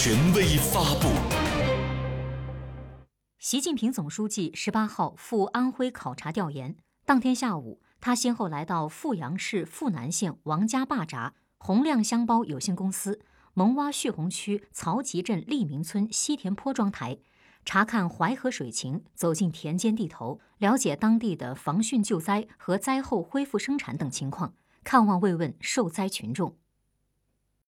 权威发布。习近平总书记十八号赴安徽考察调研，当天下午，他先后来到阜阳市阜南县王家坝闸宏亮箱包有限公司，蒙洼蓄洪区曹集镇利民村西田坡庄台，查看淮河水情，走进田间地头，了解当地的防汛救灾和灾后恢复生产等情况，看望慰问受灾群众。